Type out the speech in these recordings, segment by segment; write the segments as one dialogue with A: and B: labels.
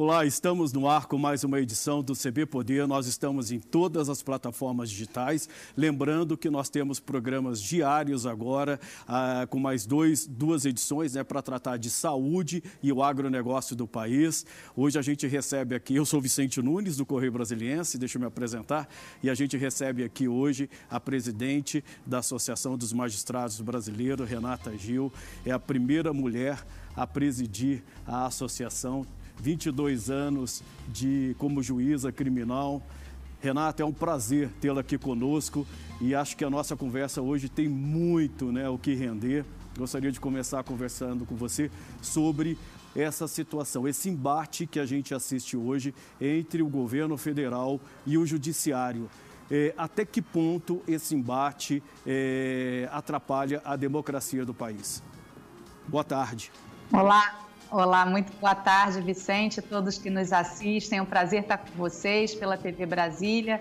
A: Olá, estamos no ar com mais uma edição do CB Poder. Nós estamos em todas as plataformas digitais. Lembrando que nós temos programas diários agora, ah, com mais dois, duas edições né, para tratar de saúde e o agronegócio do país. Hoje a gente recebe aqui, eu sou Vicente Nunes, do Correio Brasiliense, deixa eu me apresentar, e a gente recebe aqui hoje a presidente da Associação dos Magistrados Brasileiros, Renata Gil. É a primeira mulher a presidir a associação 22 anos de como juíza criminal. Renata, é um prazer tê-la aqui conosco e acho que a nossa conversa hoje tem muito né, o que render. Gostaria de começar conversando com você sobre essa situação, esse embate que a gente assiste hoje entre o governo federal e o judiciário. É, até que ponto esse embate é, atrapalha a democracia do país? Boa tarde.
B: Olá, Olá, muito boa tarde, Vicente, todos que nos assistem. É um prazer estar com vocês pela TV Brasília.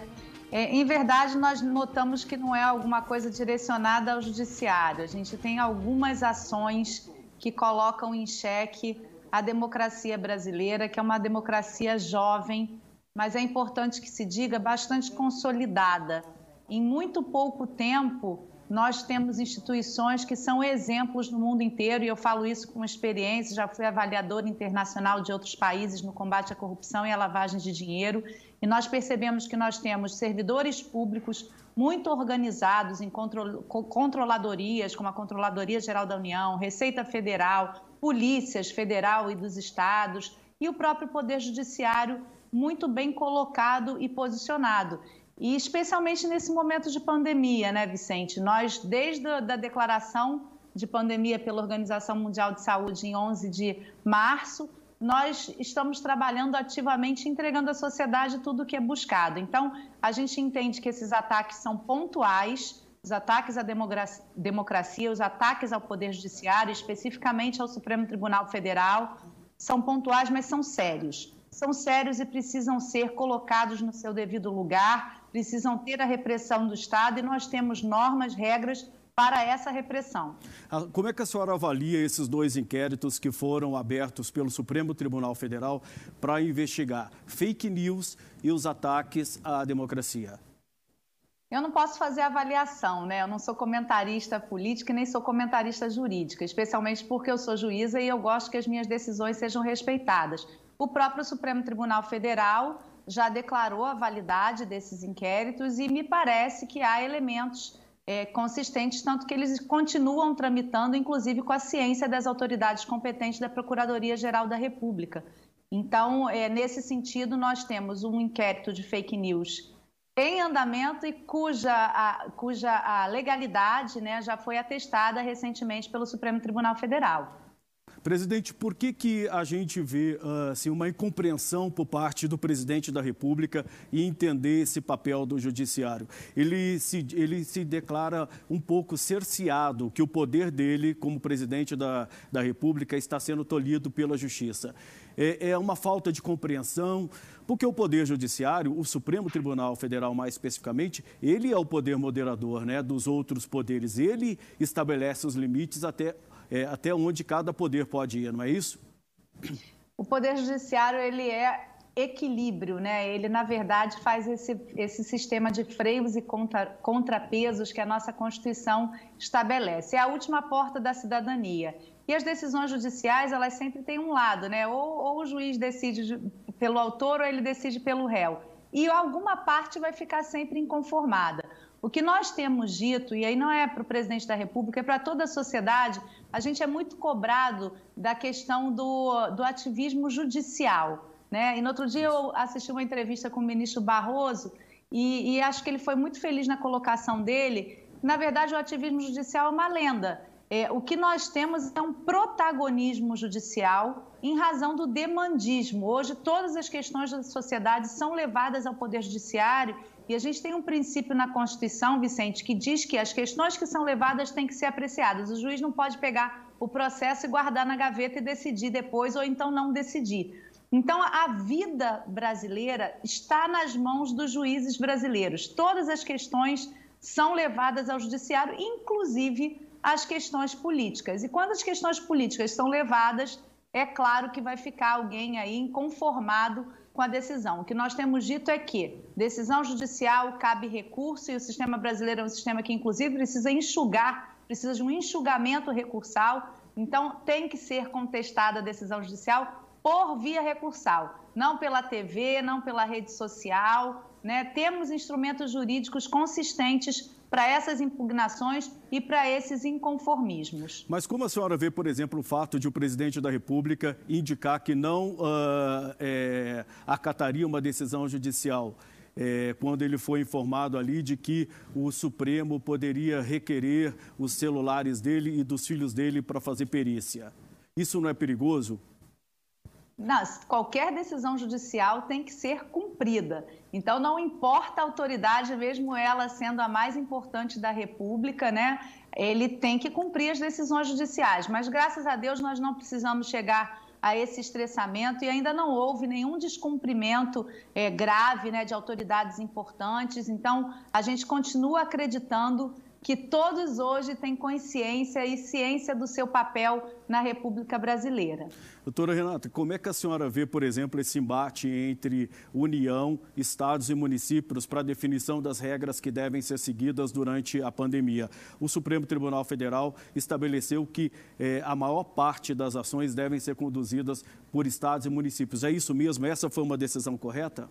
B: É, em verdade, nós notamos que não é alguma coisa direcionada ao judiciário. A gente tem algumas ações que colocam em xeque a democracia brasileira, que é uma democracia jovem, mas é importante que se diga bastante consolidada. Em muito pouco tempo, nós temos instituições que são exemplos no mundo inteiro, e eu falo isso com experiência, já fui avaliadora internacional de outros países no combate à corrupção e à lavagem de dinheiro, e nós percebemos que nós temos servidores públicos muito organizados em controladorias, como a Controladoria Geral da União, Receita Federal, polícias federal e dos estados, e o próprio Poder Judiciário muito bem colocado e posicionado. E especialmente nesse momento de pandemia, né, Vicente? Nós, desde a da declaração de pandemia pela Organização Mundial de Saúde em 11 de março, nós estamos trabalhando ativamente, entregando à sociedade tudo o que é buscado. Então, a gente entende que esses ataques são pontuais, os ataques à democracia, os ataques ao Poder Judiciário, especificamente ao Supremo Tribunal Federal, são pontuais, mas são sérios. São sérios e precisam ser colocados no seu devido lugar precisam ter a repressão do Estado e nós temos normas, regras para essa repressão.
A: Ah, como é que a senhora avalia esses dois inquéritos que foram abertos pelo Supremo Tribunal Federal para investigar fake news e os ataques à democracia?
B: Eu não posso fazer avaliação, né? Eu não sou comentarista política nem sou comentarista jurídica, especialmente porque eu sou juíza e eu gosto que as minhas decisões sejam respeitadas. O próprio Supremo Tribunal Federal já declarou a validade desses inquéritos e me parece que há elementos é, consistentes, tanto que eles continuam tramitando, inclusive com a ciência das autoridades competentes da Procuradoria-Geral da República. Então, é, nesse sentido, nós temos um inquérito de fake news em andamento e cuja a, cuja a legalidade né, já foi atestada recentemente pelo Supremo Tribunal Federal.
A: Presidente, por que, que a gente vê ah, assim, uma incompreensão por parte do presidente da República e entender esse papel do judiciário? Ele se, ele se declara um pouco cerceado que o poder dele, como presidente da, da República, está sendo tolhido pela justiça. É, é uma falta de compreensão, porque o Poder Judiciário, o Supremo Tribunal Federal mais especificamente, ele é o poder moderador né, dos outros poderes. Ele estabelece os limites até é, até onde cada poder pode ir, não é isso?
B: O Poder Judiciário ele é equilíbrio, né? Ele, na verdade, faz esse, esse sistema de freios e contra, contrapesos que a nossa Constituição estabelece. É a última porta da cidadania. E as decisões judiciais, elas sempre têm um lado, né? Ou, ou o juiz decide pelo autor ou ele decide pelo réu. E alguma parte vai ficar sempre inconformada. O que nós temos dito, e aí não é para o presidente da República, é para toda a sociedade, a gente é muito cobrado da questão do, do ativismo judicial. Né? E no outro dia eu assisti uma entrevista com o ministro Barroso e, e acho que ele foi muito feliz na colocação dele. Na verdade, o ativismo judicial é uma lenda. É, o que nós temos é um protagonismo judicial em razão do demandismo. Hoje, todas as questões da sociedade são levadas ao Poder Judiciário e a gente tem um princípio na Constituição, Vicente, que diz que as questões que são levadas têm que ser apreciadas. O juiz não pode pegar o processo e guardar na gaveta e decidir depois, ou então não decidir. Então, a vida brasileira está nas mãos dos juízes brasileiros. Todas as questões são levadas ao judiciário, inclusive as questões políticas. E quando as questões políticas são levadas, é claro que vai ficar alguém aí inconformado com a decisão. O que nós temos dito é que decisão judicial cabe recurso e o sistema brasileiro é um sistema que, inclusive, precisa enxugar, precisa de um enxugamento recursal. Então, tem que ser contestada a decisão judicial por via recursal, não pela TV, não pela rede social. Né? Temos instrumentos jurídicos consistentes para essas impugnações e para esses inconformismos.
A: Mas como a senhora vê, por exemplo, o fato de o presidente da República indicar que não uh, é, acataria uma decisão judicial? É, quando ele foi informado ali de que o Supremo poderia requerer os celulares dele e dos filhos dele para fazer perícia. Isso não é perigoso?
B: Não, qualquer decisão judicial tem que ser cumprida. Então, não importa a autoridade, mesmo ela sendo a mais importante da República, né? Ele tem que cumprir as decisões judiciais. Mas, graças a Deus, nós não precisamos chegar a esse estressamento e ainda não houve nenhum descumprimento é, grave né, de autoridades importantes. Então, a gente continua acreditando que todos hoje têm consciência e ciência do seu papel na República Brasileira.
A: Doutora Renata, como é que a senhora vê, por exemplo, esse embate entre União, estados e municípios para a definição das regras que devem ser seguidas durante a pandemia? O Supremo Tribunal Federal estabeleceu que eh, a maior parte das ações devem ser conduzidas por estados e municípios. É isso mesmo? Essa foi uma decisão correta?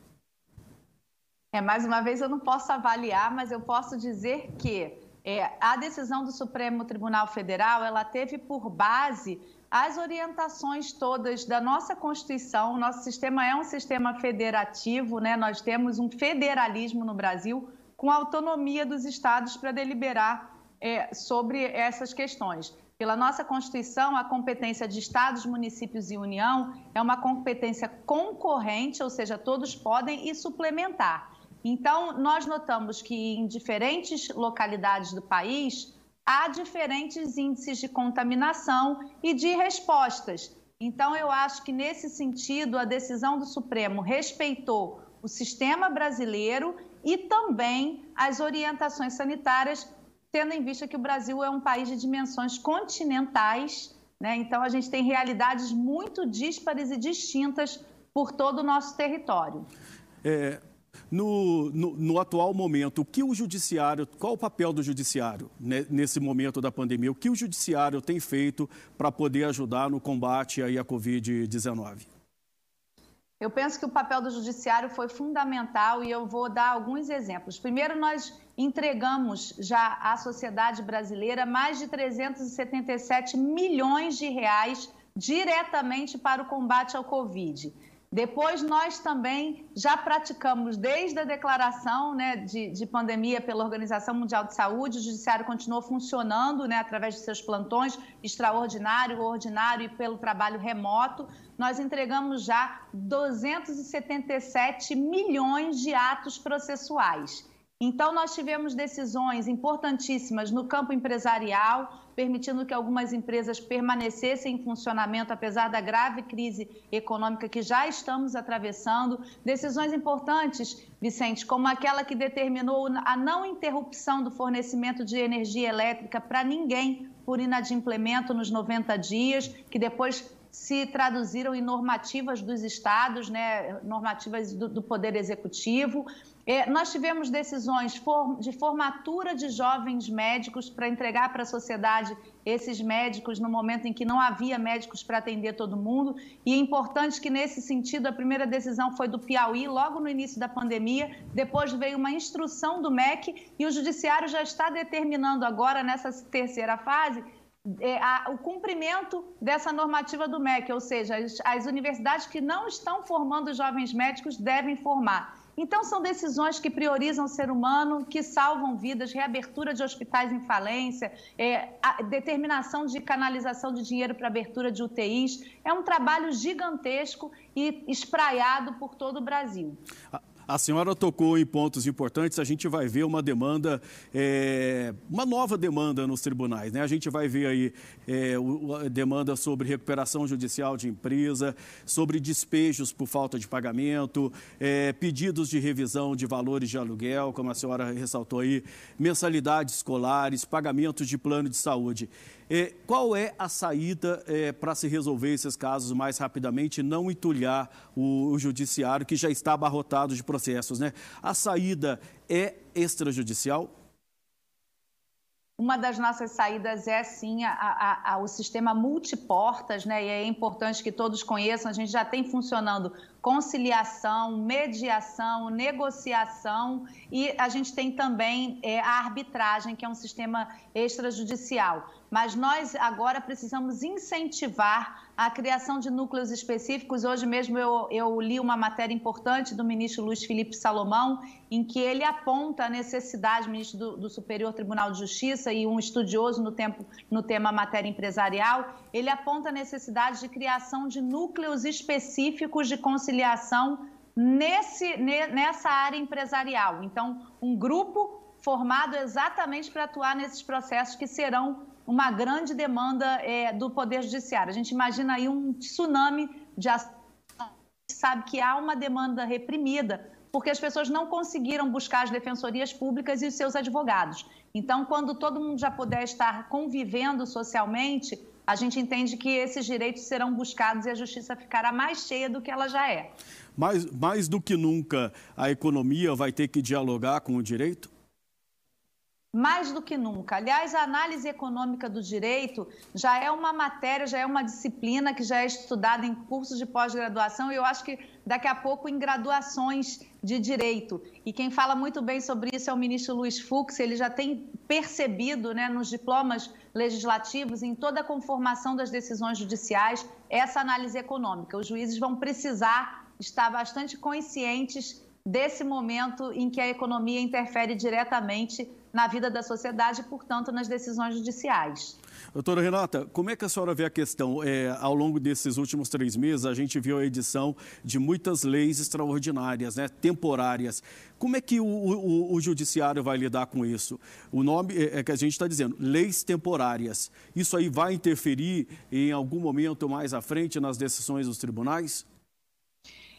B: É, mais uma vez, eu não posso avaliar, mas eu posso dizer que é, a decisão do Supremo Tribunal Federal, ela teve por base as orientações todas da nossa Constituição. Nosso sistema é um sistema federativo, né? Nós temos um federalismo no Brasil com autonomia dos estados para deliberar é, sobre essas questões. Pela nossa Constituição, a competência de estados, municípios e União é uma competência concorrente, ou seja, todos podem e suplementar. Então, nós notamos que em diferentes localidades do país há diferentes índices de contaminação e de respostas. Então, eu acho que nesse sentido, a decisão do Supremo respeitou o sistema brasileiro e também as orientações sanitárias, tendo em vista que o Brasil é um país de dimensões continentais, né? então a gente tem realidades muito díspares e distintas por todo o nosso território.
A: É, no, no, no, atual momento, o que o judiciário, qual o papel do judiciário nesse momento da pandemia? O que o judiciário tem feito para poder ajudar no combate aí à Covid-19?
B: Eu penso que o papel do judiciário foi fundamental e eu vou dar alguns exemplos. Primeiro, nós entregamos já à sociedade brasileira mais de 377 milhões de reais diretamente para o combate ao Covid. Depois, nós também já praticamos, desde a declaração né, de, de, pandemia pela Organização Mundial de Saúde, o Judiciário continuou funcionando né, através de seus plantões extraordinário, ordinário e pelo trabalho remoto. Nós entregamos já 277 milhões de atos processuais. Então, nós tivemos decisões importantíssimas no campo empresarial, permitindo que algumas empresas permanecessem em funcionamento, apesar da grave crise econômica que já estamos atravessando. Decisões importantes, Vicente, como aquela que determinou a não interrupção do fornecimento de energia elétrica para ninguém por inadimplemento nos 90 dias, que depois se traduziram em normativas dos estados, né, normativas do, do Poder Executivo. É, nós tivemos decisões de formatura de jovens médicos para entregar para a sociedade esses médicos no momento em que não havia médicos para atender todo mundo. E é importante que, nesse sentido, a primeira decisão foi do Piauí, logo no início da pandemia. Depois veio uma instrução do MEC e o Judiciário já está determinando agora, nessa terceira fase, é, o cumprimento dessa normativa do MEC, ou seja, as universidades que não estão formando jovens médicos devem formar. Então, são decisões que priorizam o ser humano, que salvam vidas, reabertura de hospitais em falência, é, determinação de canalização de dinheiro para abertura de UTIs. É um trabalho gigantesco e espraiado por todo o Brasil.
A: A senhora tocou em pontos importantes. A gente vai ver uma demanda, é, uma nova demanda nos tribunais. Né? A gente vai ver aí é, demanda sobre recuperação judicial de empresa, sobre despejos por falta de pagamento, é, pedidos de revisão de valores de aluguel, como a senhora ressaltou aí, mensalidades escolares, pagamentos de plano de saúde. É, qual é a saída é, para se resolver esses casos mais rapidamente não entulhar o, o, judiciário que já está abarrotado de processos? Né? A saída é extrajudicial?
B: Uma das nossas saídas é sim a, a, a, o sistema multiportas, né? E é importante que todos conheçam. A gente já tem funcionando conciliação, mediação, negociação e a gente tem também é, a arbitragem, que é um sistema extrajudicial mas nós agora precisamos incentivar a criação de núcleos específicos. Hoje mesmo eu, eu, li uma matéria importante do ministro Luiz Felipe Salomão, em que ele aponta a necessidade, ministro do, do Superior Tribunal de Justiça e um estudioso no, tempo, no tema matéria empresarial, ele aponta a necessidade de criação de núcleos específicos de conciliação nesse, nessa área empresarial. Então, um grupo formado exatamente para atuar nesses processos que serão uma grande demanda é, do Poder Judiciário. A gente imagina aí um tsunami de ação. sabe que há uma demanda reprimida, porque as pessoas não conseguiram buscar as defensorias públicas e os seus advogados. Então, quando todo mundo já puder estar convivendo socialmente, a gente entende que esses direitos serão buscados e a justiça ficará mais cheia do que ela já é.
A: Mais, mais do que nunca, a economia vai ter que dialogar com o direito?
B: Mais do que nunca. Aliás, a análise econômica do direito já é uma matéria, já é uma disciplina que já é estudada em cursos de pós-graduação e eu acho que daqui a pouco em graduações de direito. E quem fala muito bem sobre isso é o ministro Luiz Fux, ele já tem percebido né, nos diplomas legislativos, em toda a conformação das decisões judiciais, essa análise econômica. Os juízes vão precisar estar bastante conscientes desse momento em que a economia interfere diretamente na vida da sociedade e, portanto, nas decisões judiciais.
A: Doutora Renata, como é que a senhora vê a questão? É, ao longo desses últimos três meses, a gente viu a edição de muitas leis extraordinárias, né, temporárias. Como é que o, o, o judiciário vai lidar com isso? O nome é, é que a gente está dizendo, leis temporárias. Isso aí vai interferir em algum momento mais à frente nas decisões dos tribunais?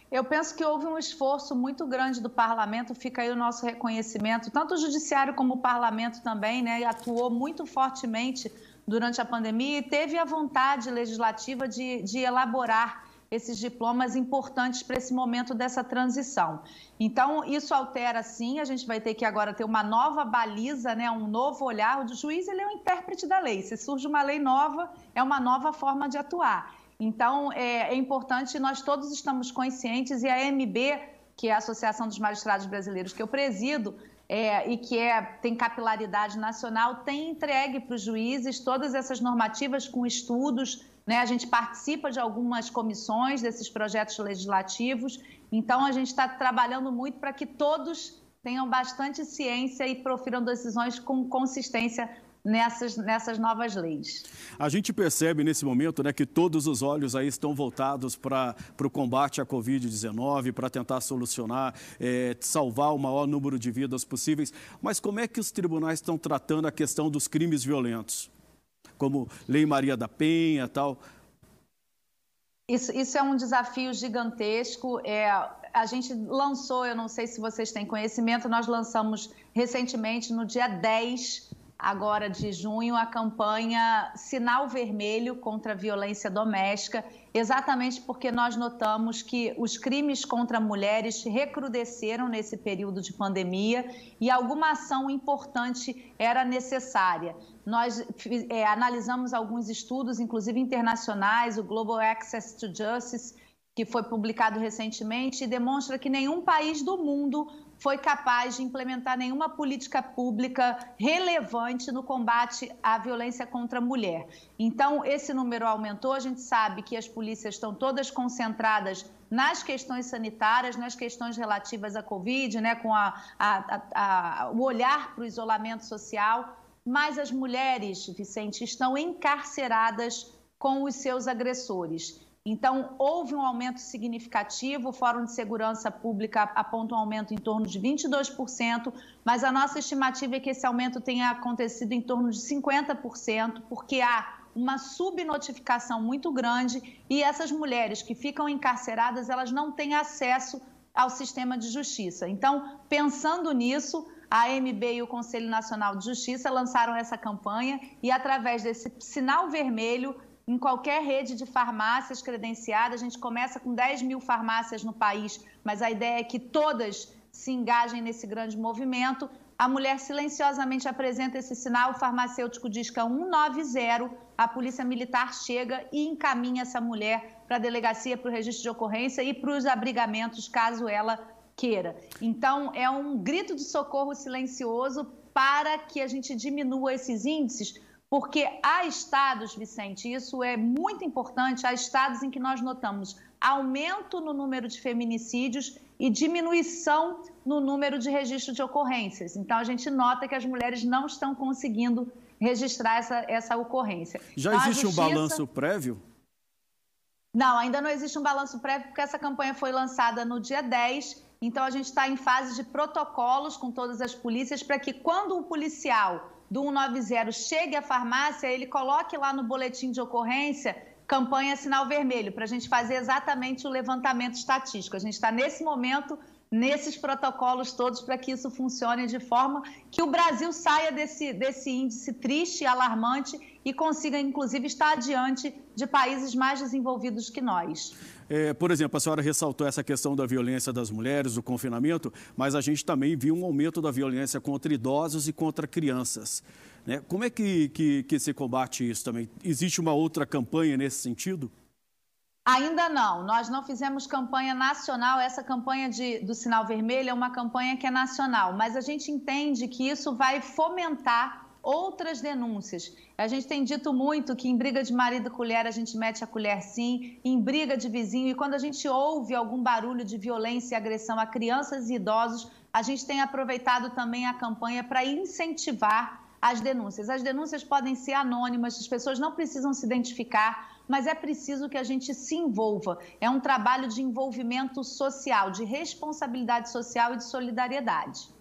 B: Eu penso que houve um esforço muito grande do parlamento, fica aí o nosso reconhecimento, tanto o judiciário como o parlamento também, né, atuou muito fortemente durante a pandemia e teve a vontade legislativa de, de elaborar esses diplomas importantes para esse momento dessa transição. Então, isso altera sim, a gente vai ter que agora ter uma nova baliza, né, um novo olhar. O juiz ele é o intérprete da lei. Se surge uma lei nova, é uma nova forma de atuar. Então, é, é importante, nós todos estamos conscientes e a AMB, que é a Associação dos Magistrados Brasileiros, que eu presido, é, e que é, tem capilaridade nacional, tem entregue para os juízes todas essas normativas com estudos. Né? A gente participa de algumas comissões desses projetos legislativos, então a gente está trabalhando muito para que todos tenham bastante ciência e profiram decisões com consistência nessas, nessas novas leis.
A: A gente percebe nesse momento né, que todos os olhos aí estão voltados para o combate à Covid-19, para tentar solucionar, é, salvar o maior número de vidas possíveis. Mas como é que os tribunais estão tratando a questão dos crimes violentos? Como Lei Maria da Penha e tal.
B: Isso, isso, é um desafio gigantesco. É, a gente lançou, eu não sei se vocês têm conhecimento, nós lançamos recentemente, no dia 10 agora de junho, a campanha Sinal Vermelho contra a Violência Doméstica, exatamente porque nós notamos que os crimes contra mulheres recrudesceram nesse período de pandemia e alguma ação importante era necessária. Nós é, analisamos alguns estudos, inclusive internacionais, o Global Access to Justice, que foi publicado recentemente, e demonstra que nenhum país do mundo foi capaz de implementar nenhuma política pública relevante no combate à violência contra a mulher. Então, esse número aumentou. A gente sabe que as polícias estão todas concentradas nas questões sanitárias, nas questões relativas à Covid, né, com a, a, a, o olhar para o isolamento social. Mas as mulheres, Vicente, estão encarceradas com os seus agressores. Então, houve um aumento significativo, o Fórum de Segurança Pública aponta um aumento em torno de 22%, mas a nossa estimativa é que esse aumento tenha acontecido em torno de 50%, porque há uma subnotificação muito grande e essas mulheres que ficam encarceradas, elas não têm acesso ao sistema de justiça. Então, pensando nisso, a AMB e o Conselho Nacional de Justiça lançaram essa campanha e, através desse sinal vermelho, em qualquer rede de farmácias credenciadas. A gente começa com 10 mil farmácias no país, mas a ideia é que todas se engajem nesse grande movimento. A mulher silenciosamente apresenta esse sinal, o farmacêutico disca 190, a polícia militar chega e encaminha essa mulher para a delegacia, para o registro de ocorrência e para os abrigamentos, caso ela queira. Então, é um grito de socorro silencioso para que a gente diminua esses índices, porque há estados, Vicente, isso é muito importante, há estados em que nós notamos aumento no número de feminicídios e diminuição no número de registro de ocorrências. Então, a gente nota que as mulheres não estão conseguindo registrar essa, essa ocorrência.
A: Já então, existe justiça... um balanço prévio?
B: Não, ainda não existe um balanço prévio, porque essa campanha foi lançada no dia 10. Então, a gente está em fase de protocolos com todas as polícias para que, quando o policial do 190 chegue à farmácia, ele coloque lá no boletim de ocorrência campanha sinal vermelho, para a gente fazer exatamente o levantamento estatístico. A gente está nesse momento nesses protocolos todos para que isso funcione de forma que o Brasil saia desse, desse índice triste e alarmante e consiga, inclusive, estar adiante de países mais desenvolvidos que nós.
A: É, por exemplo, a senhora ressaltou essa questão da violência das mulheres, do confinamento, mas a gente também viu um aumento da violência contra idosos e contra crianças. Né? Como é que, que, que se combate isso também? Existe uma outra campanha nesse sentido?
B: Ainda não, nós não fizemos campanha nacional. Essa campanha de, do sinal vermelho é uma campanha que é nacional, mas a gente entende que isso vai fomentar outras denúncias. A gente tem dito muito que em briga de marido e colher a gente mete a colher sim, em briga de vizinho, e quando a gente ouve algum barulho de violência e agressão a crianças e idosos, a gente tem aproveitado também a campanha para incentivar as denúncias. As denúncias podem ser anônimas, as pessoas não precisam se identificar, mas é preciso que a gente se envolva. É um trabalho de envolvimento social, de responsabilidade social e de solidariedade.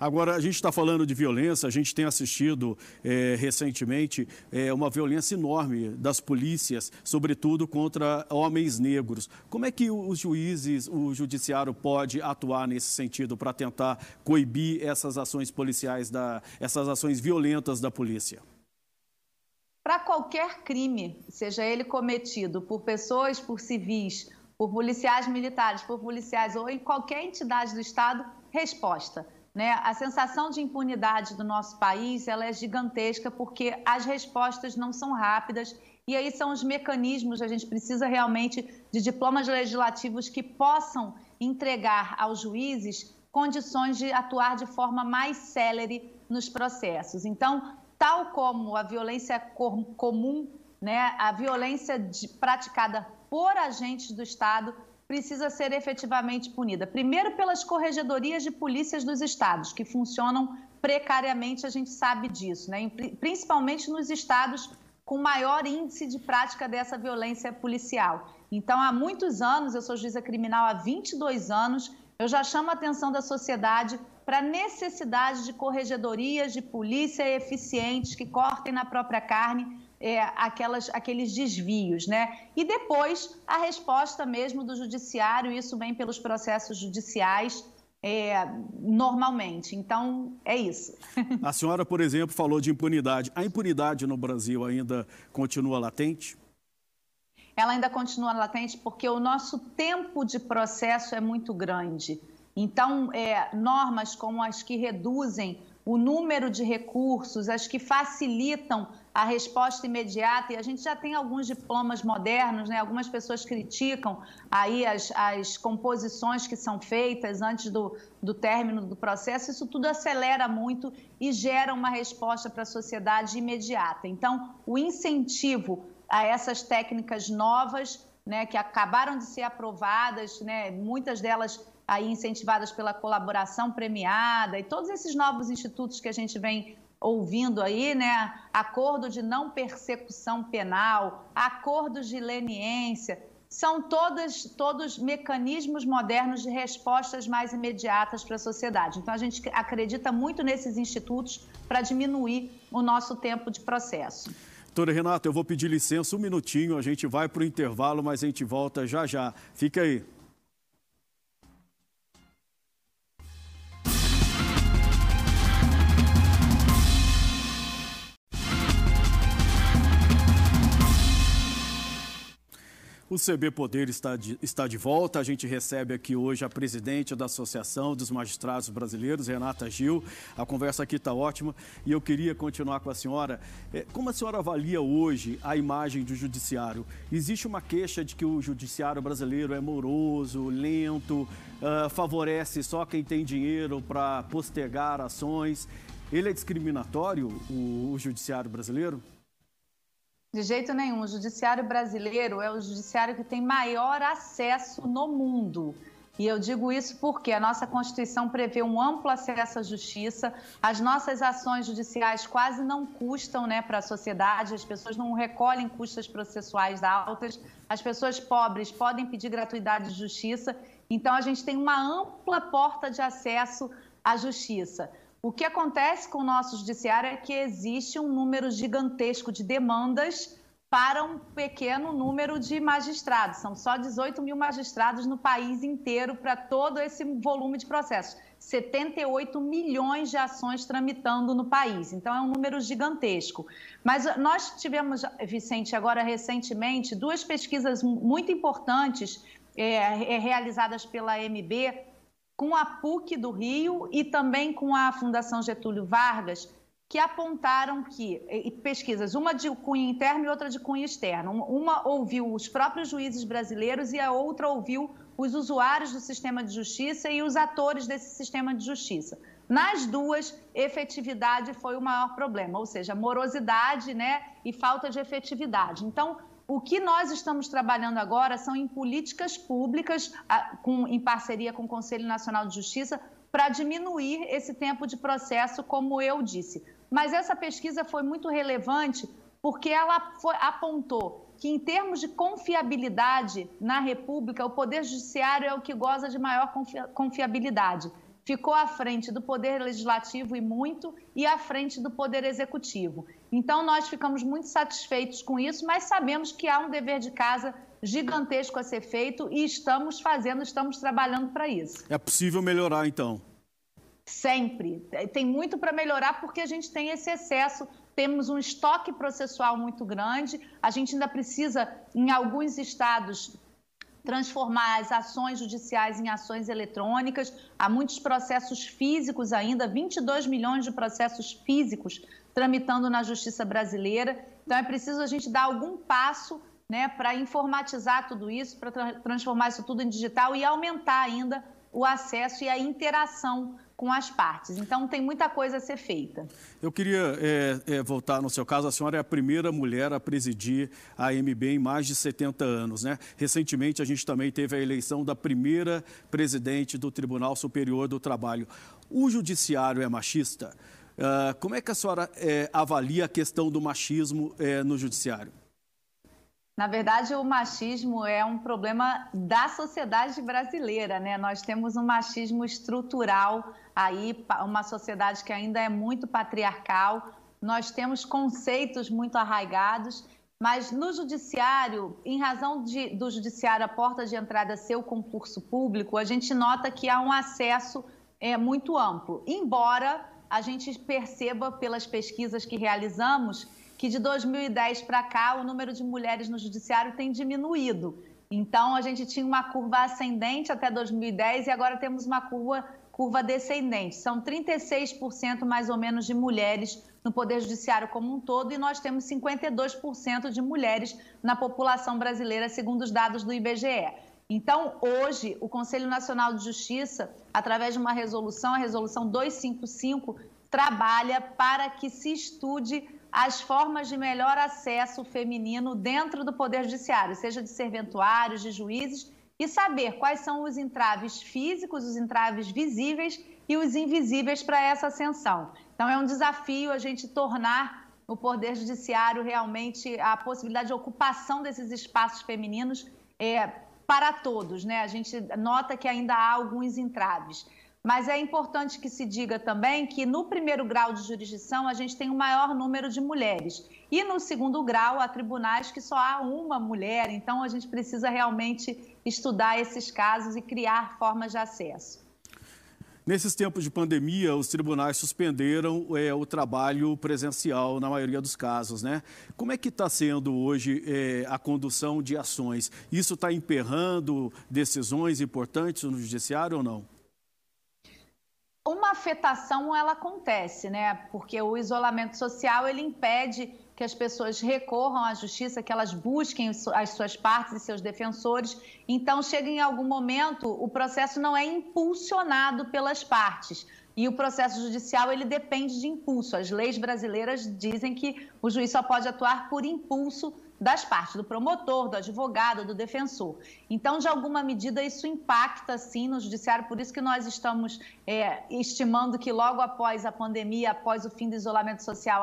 A: Agora, a gente está falando de violência, a gente tem assistido é, recentemente é, uma violência enorme das polícias, sobretudo contra homens negros. Como é que os juízes, o judiciário pode atuar nesse sentido para tentar coibir essas ações policiais, da, essas ações violentas da polícia?
B: Para qualquer crime, seja ele cometido por pessoas, por civis, por policiais militares, por policiais ou em qualquer entidade do Estado, resposta né? A sensação de impunidade do nosso país ela é gigantesca porque as respostas não são rápidas e aí são os mecanismos, a gente precisa realmente de diplomas legislativos que possam entregar aos juízes condições de atuar de forma mais célere nos processos. Então, tal como a violência comum, né, a violência de, praticada por agentes do Estado precisa ser efetivamente punida. Primeiro, pelas corregedorias de polícias dos estados, que funcionam precariamente, a gente sabe disso, né? principalmente nos estados com maior índice de prática dessa violência policial. Então, há muitos anos, eu sou juíza criminal há 22 anos, eu já chamo a atenção da sociedade para a necessidade de corregedorias de polícia eficientes que cortem na própria carne é, aquelas, aqueles desvios, né? E depois a resposta mesmo do judiciário, isso vem pelos processos judiciais. É, normalmente. Então, é isso.
A: A senhora, por exemplo, falou de impunidade. A impunidade no Brasil ainda continua latente?
B: Ela ainda continua latente porque o nosso tempo de processo é muito grande. Então, é, normas como as que reduzem o número de recursos, as que facilitam a resposta imediata, e a gente já tem alguns diplomas modernos, né? algumas pessoas criticam aí as, as composições que são feitas antes do, do término do processo, isso tudo acelera muito e gera uma resposta para a sociedade imediata. Então, o incentivo a essas técnicas novas, né, que acabaram de ser aprovadas, né, muitas delas aí incentivadas pela colaboração premiada e todos esses novos institutos que a gente vem ouvindo aí, né? Acordo de não persecução penal, acordos de leniência, são todas, todos mecanismos modernos de respostas mais imediatas para a sociedade. Então, a gente acredita muito nesses institutos para diminuir o nosso tempo de processo.
A: Doutora Renata, eu vou pedir licença um minutinho, a gente vai para o intervalo, mas a gente volta já já. Fica aí. O CB Poder está de, está de volta. A gente recebe aqui hoje a presidente da Associação dos Magistrados Brasileiros, Renata Gil. A conversa aqui está ótima e eu queria continuar com a senhora. É, como a senhora avalia hoje a imagem do judiciário? Existe uma queixa de que o judiciário brasileiro é moroso, lento, uh, favorece só quem tem dinheiro para postergar ações. Ele é discriminatório, o, o judiciário brasileiro?
B: De jeito nenhum. O judiciário brasileiro é o judiciário que tem maior acesso no mundo. E eu digo isso porque a nossa Constituição prevê um amplo acesso à justiça, as nossas ações judiciais quase não custam né, para a sociedade, as pessoas não recolhem custas processuais altas, as pessoas pobres podem pedir gratuidade de justiça, então a gente tem uma ampla porta de acesso à justiça. O que acontece com o nosso judiciário é que existe um número gigantesco de demandas para um pequeno número de magistrados. São só 18 mil magistrados no país inteiro para todo esse volume de processos. 78 milhões de ações tramitando no país. Então, é um número gigantesco. Mas nós tivemos, Vicente, agora recentemente, duas pesquisas muito importantes é, realizadas pela MB com a PUC do Rio e também com a Fundação Getúlio Vargas, que apontaram que, pesquisas, uma de cunho interno e outra de cunho externo, uma ouviu os próprios juízes brasileiros e a outra ouviu os usuários do sistema de justiça e os atores desse sistema de justiça. Nas duas, efetividade foi o maior problema, ou seja, morosidade né, e falta de efetividade. Então, o que nós estamos trabalhando agora são em políticas públicas, com, em parceria com o Conselho Nacional de Justiça, para diminuir esse tempo de processo, como eu disse. Mas essa pesquisa foi muito relevante porque ela foi, apontou que, em termos de confiabilidade na República, o Poder Judiciário é o que goza de maior confiabilidade ficou à frente do Poder Legislativo e muito, e à frente do Poder Executivo. Então, nós ficamos muito satisfeitos com isso, mas sabemos que há um dever de casa gigantesco a ser feito e estamos fazendo, estamos trabalhando para isso.
A: É possível melhorar, então?
B: Sempre. Tem muito para melhorar porque a gente tem esse excesso temos um estoque processual muito grande, a gente ainda precisa, em alguns estados, transformar as ações judiciais em ações eletrônicas. Há muitos processos físicos ainda, 22 milhões de processos físicos tramitando na justiça brasileira. Então é preciso a gente dar algum passo né, para informatizar tudo isso, para tra transformar isso tudo em digital e aumentar ainda o acesso e a interação com as partes. Então, tem muita coisa a ser feita.
A: Eu queria é, é, voltar no seu caso. A senhora é a primeira mulher a presidir a MB em mais de 70 anos. Né? Recentemente, a gente também teve a eleição da primeira presidente do Tribunal Superior do Trabalho. O judiciário é machista? Uh, como é que a senhora é, avalia a questão do machismo é, no judiciário?
B: Na verdade, o machismo é um problema da sociedade brasileira, né? Nós temos um machismo estrutural aí, uma sociedade que ainda é muito patriarcal, nós temos conceitos muito arraigados, mas no judiciário, em razão de, do judiciário a porta de entrada ser o concurso público, a gente nota que há um acesso é, muito amplo, embora a gente perceba pelas pesquisas que realizamos que de 2010 para cá o número de mulheres no judiciário tem diminuído. Então a gente tinha uma curva ascendente até 2010 e agora temos uma curva, curva descendente. São 36% mais ou menos de mulheres no Poder Judiciário como um todo e nós temos 52% de mulheres na população brasileira, segundo os dados do IBGE. Então, hoje, o Conselho Nacional de Justiça, através de uma resolução, a resolução 255, trabalha para que se estude as formas de melhor acesso feminino dentro do Poder Judiciário, seja de serventuários, de juízes e saber quais são os entraves físicos, os entraves visíveis e os invisíveis para essa ascensão. Então, é um desafio a gente tornar o Poder Judiciário realmente a possibilidade de ocupação desses espaços femininos é, para todos. Né? A gente nota que ainda há alguns entraves. Mas é importante que se diga também que no primeiro grau de jurisdição a gente tem o um maior número de mulheres. E no segundo grau há tribunais que só há uma mulher, então a gente precisa realmente estudar esses casos e criar formas de acesso.
A: Nesses tempos de pandemia, os tribunais suspenderam é, o trabalho presencial na maioria dos casos, né? Como é que está sendo hoje é, a condução de ações? Isso está emperrando decisões importantes no judiciário ou não?
B: Uma afetação ela acontece, né? Porque o isolamento social ele impede que as pessoas recorram à justiça, que elas busquem as suas partes e seus defensores. Então, chega em algum momento, o processo não é impulsionado pelas partes. E o processo judicial ele depende de impulso. As leis brasileiras dizem que o juiz só pode atuar por impulso das partes, do promotor, do advogado, do defensor. Então, de alguma medida, isso impacta, sim, no judiciário, por isso que nós estamos é, estimando que logo após a pandemia, após o fim do isolamento social,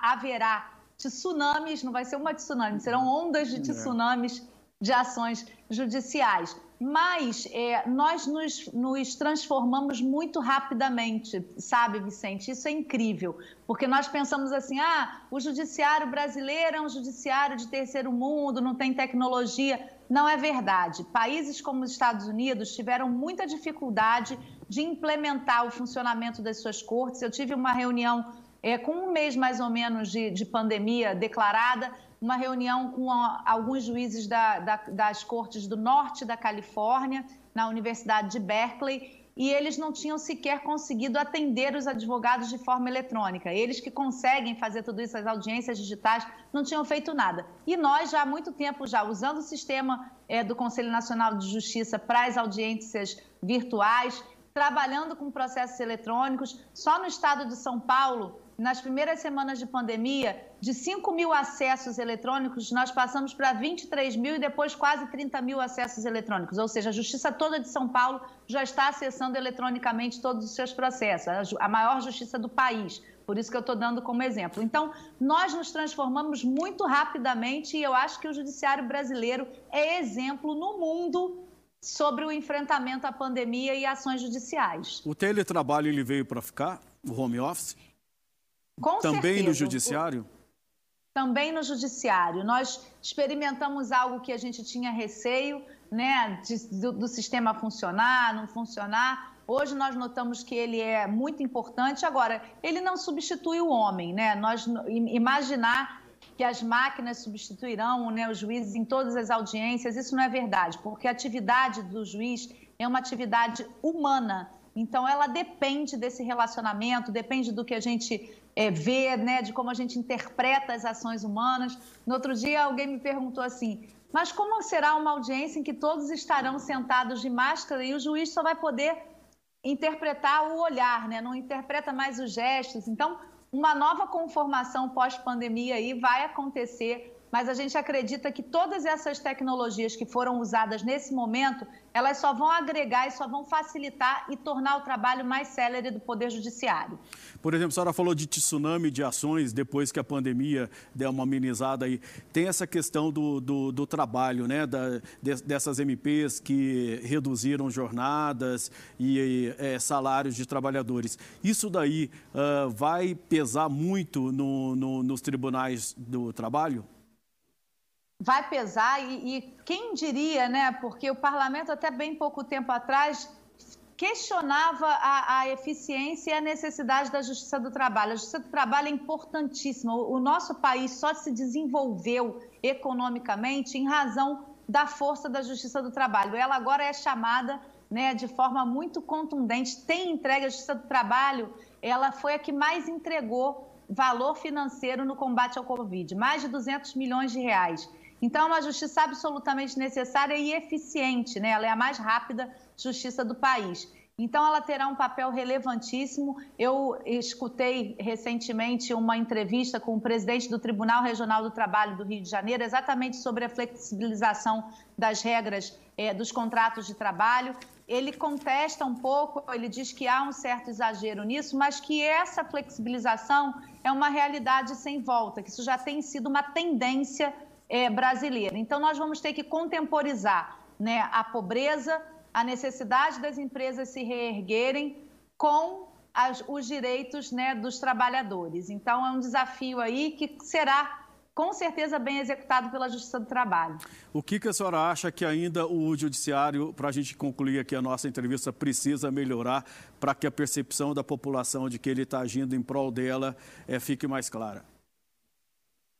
B: haverá tsunamis, não vai ser uma tsunami, serão ondas de é. tsunamis de ações judiciais. Mas é, nós nos, nos, transformamos muito rapidamente, sabe, Vicente? Isso é incrível, porque nós pensamos assim: ah, o judiciário brasileiro é um judiciário de terceiro mundo, não tem tecnologia. Não é verdade. Países como os Estados Unidos tiveram muita dificuldade de implementar o funcionamento das suas cortes. Eu tive uma reunião é, com um mês mais ou menos de, de pandemia declarada, uma reunião com a, alguns juízes da, da, das cortes do norte da Califórnia, na Universidade de Berkeley, e eles não tinham sequer conseguido atender os advogados de forma eletrônica. Eles que conseguem fazer tudo isso, as audiências digitais, não tinham feito nada. E nós, já há muito tempo, já usando o sistema é, do Conselho Nacional de Justiça para as audiências virtuais, trabalhando com processos eletrônicos, só no estado de São Paulo, nas primeiras semanas de pandemia, de 5 mil acessos eletrônicos, nós passamos para 23 mil e depois quase 30 mil acessos eletrônicos. Ou seja, a Justiça toda de São Paulo já está acessando eletronicamente todos os seus processos, a maior justiça do país. Por isso que eu estou dando como exemplo. Então, nós nos transformamos muito rapidamente e eu acho que o judiciário brasileiro é exemplo no mundo sobre o enfrentamento à pandemia e ações judiciais.
A: O teletrabalho ele veio para ficar? O home office?
B: Com
A: Também
B: certeza.
A: no judiciário?
B: Também no judiciário. Nós experimentamos algo que a gente tinha receio, né, de, do, do sistema funcionar, não funcionar. Hoje nós notamos que ele é muito importante. Agora, ele não substitui o homem, né? Nós imaginar que as máquinas substituirão né, os juízes em todas as audiências, isso não é verdade, porque a atividade do juiz é uma atividade humana. Então, ela depende desse relacionamento, depende do que a gente é, ver, né, de como a gente interpreta as ações humanas. No outro dia, alguém me perguntou assim: mas como será uma audiência em que todos estarão sentados de máscara e o juiz só vai poder interpretar o olhar, né? não interpreta mais os gestos? Então, uma nova conformação pós-pandemia aí vai acontecer mas a gente acredita que todas essas tecnologias que foram usadas nesse momento, elas só vão agregar e só vão facilitar e tornar o trabalho mais célere do Poder Judiciário.
A: Por exemplo, a senhora falou de tsunami de ações depois que a pandemia deu uma amenizada aí. Tem essa questão do, do, do trabalho, né? Da, de, dessas MPs que reduziram jornadas e é, salários de trabalhadores. Isso daí uh, vai pesar muito no, no, nos tribunais do trabalho?
B: Vai pesar e, e, quem diria, né? Porque o parlamento até bem pouco tempo atrás questionava a, a, eficiência e a necessidade da justiça do trabalho. A justiça do trabalho é importantíssima. O, o nosso país só se desenvolveu economicamente em razão da força da justiça do trabalho. Ela agora é chamada né, de forma muito contundente, tem entregue a justiça do trabalho, ela foi a que mais entregou valor financeiro no combate ao Covid, mais de 200 milhões de reais. Então, é uma justiça absolutamente necessária e eficiente, né? ela é a mais rápida justiça do país. Então, ela terá um papel relevantíssimo. Eu escutei recentemente uma entrevista com o presidente do Tribunal Regional do Trabalho do Rio de Janeiro, exatamente sobre a flexibilização das regras é, dos contratos de trabalho. Ele contesta um pouco, ele diz que há um certo exagero nisso, mas que essa flexibilização é uma realidade sem volta, que isso já tem sido uma tendência é, brasileira. Então, nós vamos ter que contemporizar né, a pobreza, a necessidade das empresas se reerguerem com as, os direitos né, dos trabalhadores. Então, é um desafio aí que será com certeza bem executado pela Justiça do Trabalho.
A: O que, que a senhora acha que ainda o Judiciário, para a gente concluir aqui a nossa entrevista, precisa melhorar para que a percepção da população de que ele está agindo em prol dela é, fique mais clara?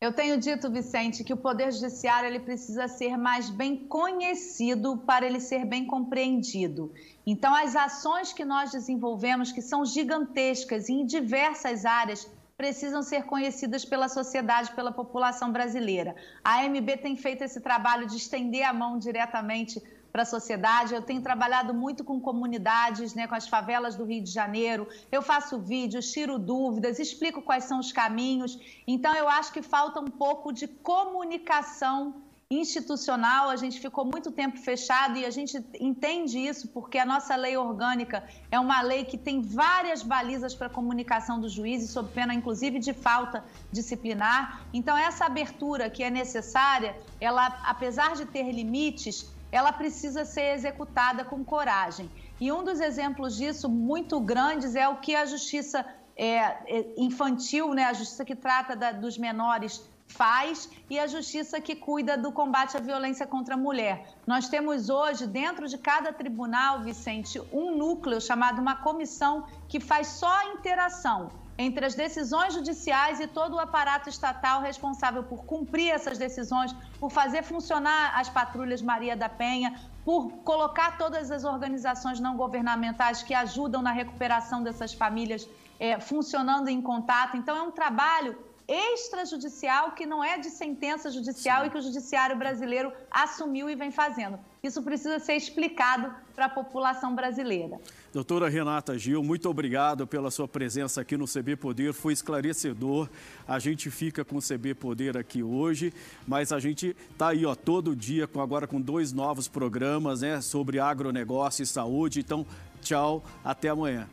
B: Eu tenho dito, Vicente, que o Poder Judiciário ele precisa ser mais bem conhecido para ele ser bem compreendido. Então, as ações que nós desenvolvemos, que são gigantescas em diversas áreas, precisam ser conhecidas pela sociedade, pela população brasileira. A AMB tem feito esse trabalho de estender a mão diretamente para a sociedade. Eu tenho trabalhado muito com comunidades, né, com as favelas do Rio de Janeiro. Eu faço vídeos, tiro dúvidas, explico quais são os caminhos. Então, eu acho que falta um pouco de comunicação institucional, a gente ficou muito tempo fechado e a gente entende isso porque a nossa lei orgânica é uma lei que tem várias balizas para comunicação dos juízes, sob pena inclusive de falta disciplinar. Então, essa abertura que é necessária, ela, apesar de ter limites, ela precisa ser executada com coragem. E um dos exemplos disso muito grandes é o que a justiça é, é infantil, né, a justiça que trata da, dos menores faz e a justiça que cuida do combate à violência contra a mulher. Nós temos hoje, dentro de cada tribunal, Vicente, um núcleo chamado uma comissão que faz só interação entre as decisões judiciais e todo o aparato estatal responsável por cumprir essas decisões, por fazer funcionar as patrulhas Maria da Penha, por colocar todas as organizações não governamentais que ajudam na recuperação dessas famílias é, funcionando em contato. Então, é um trabalho extrajudicial que não é de sentença judicial Sim. e que o judiciário brasileiro assumiu e vem fazendo. Isso precisa ser explicado para a população brasileira.
A: Doutora Renata Gil, muito obrigado pela sua presença aqui no CB Poder, foi esclarecedor. A gente fica com o CB Poder aqui hoje, mas a gente está aí ó, todo dia, com, agora com dois novos programas né, sobre agronegócio e saúde. Então, tchau, até amanhã.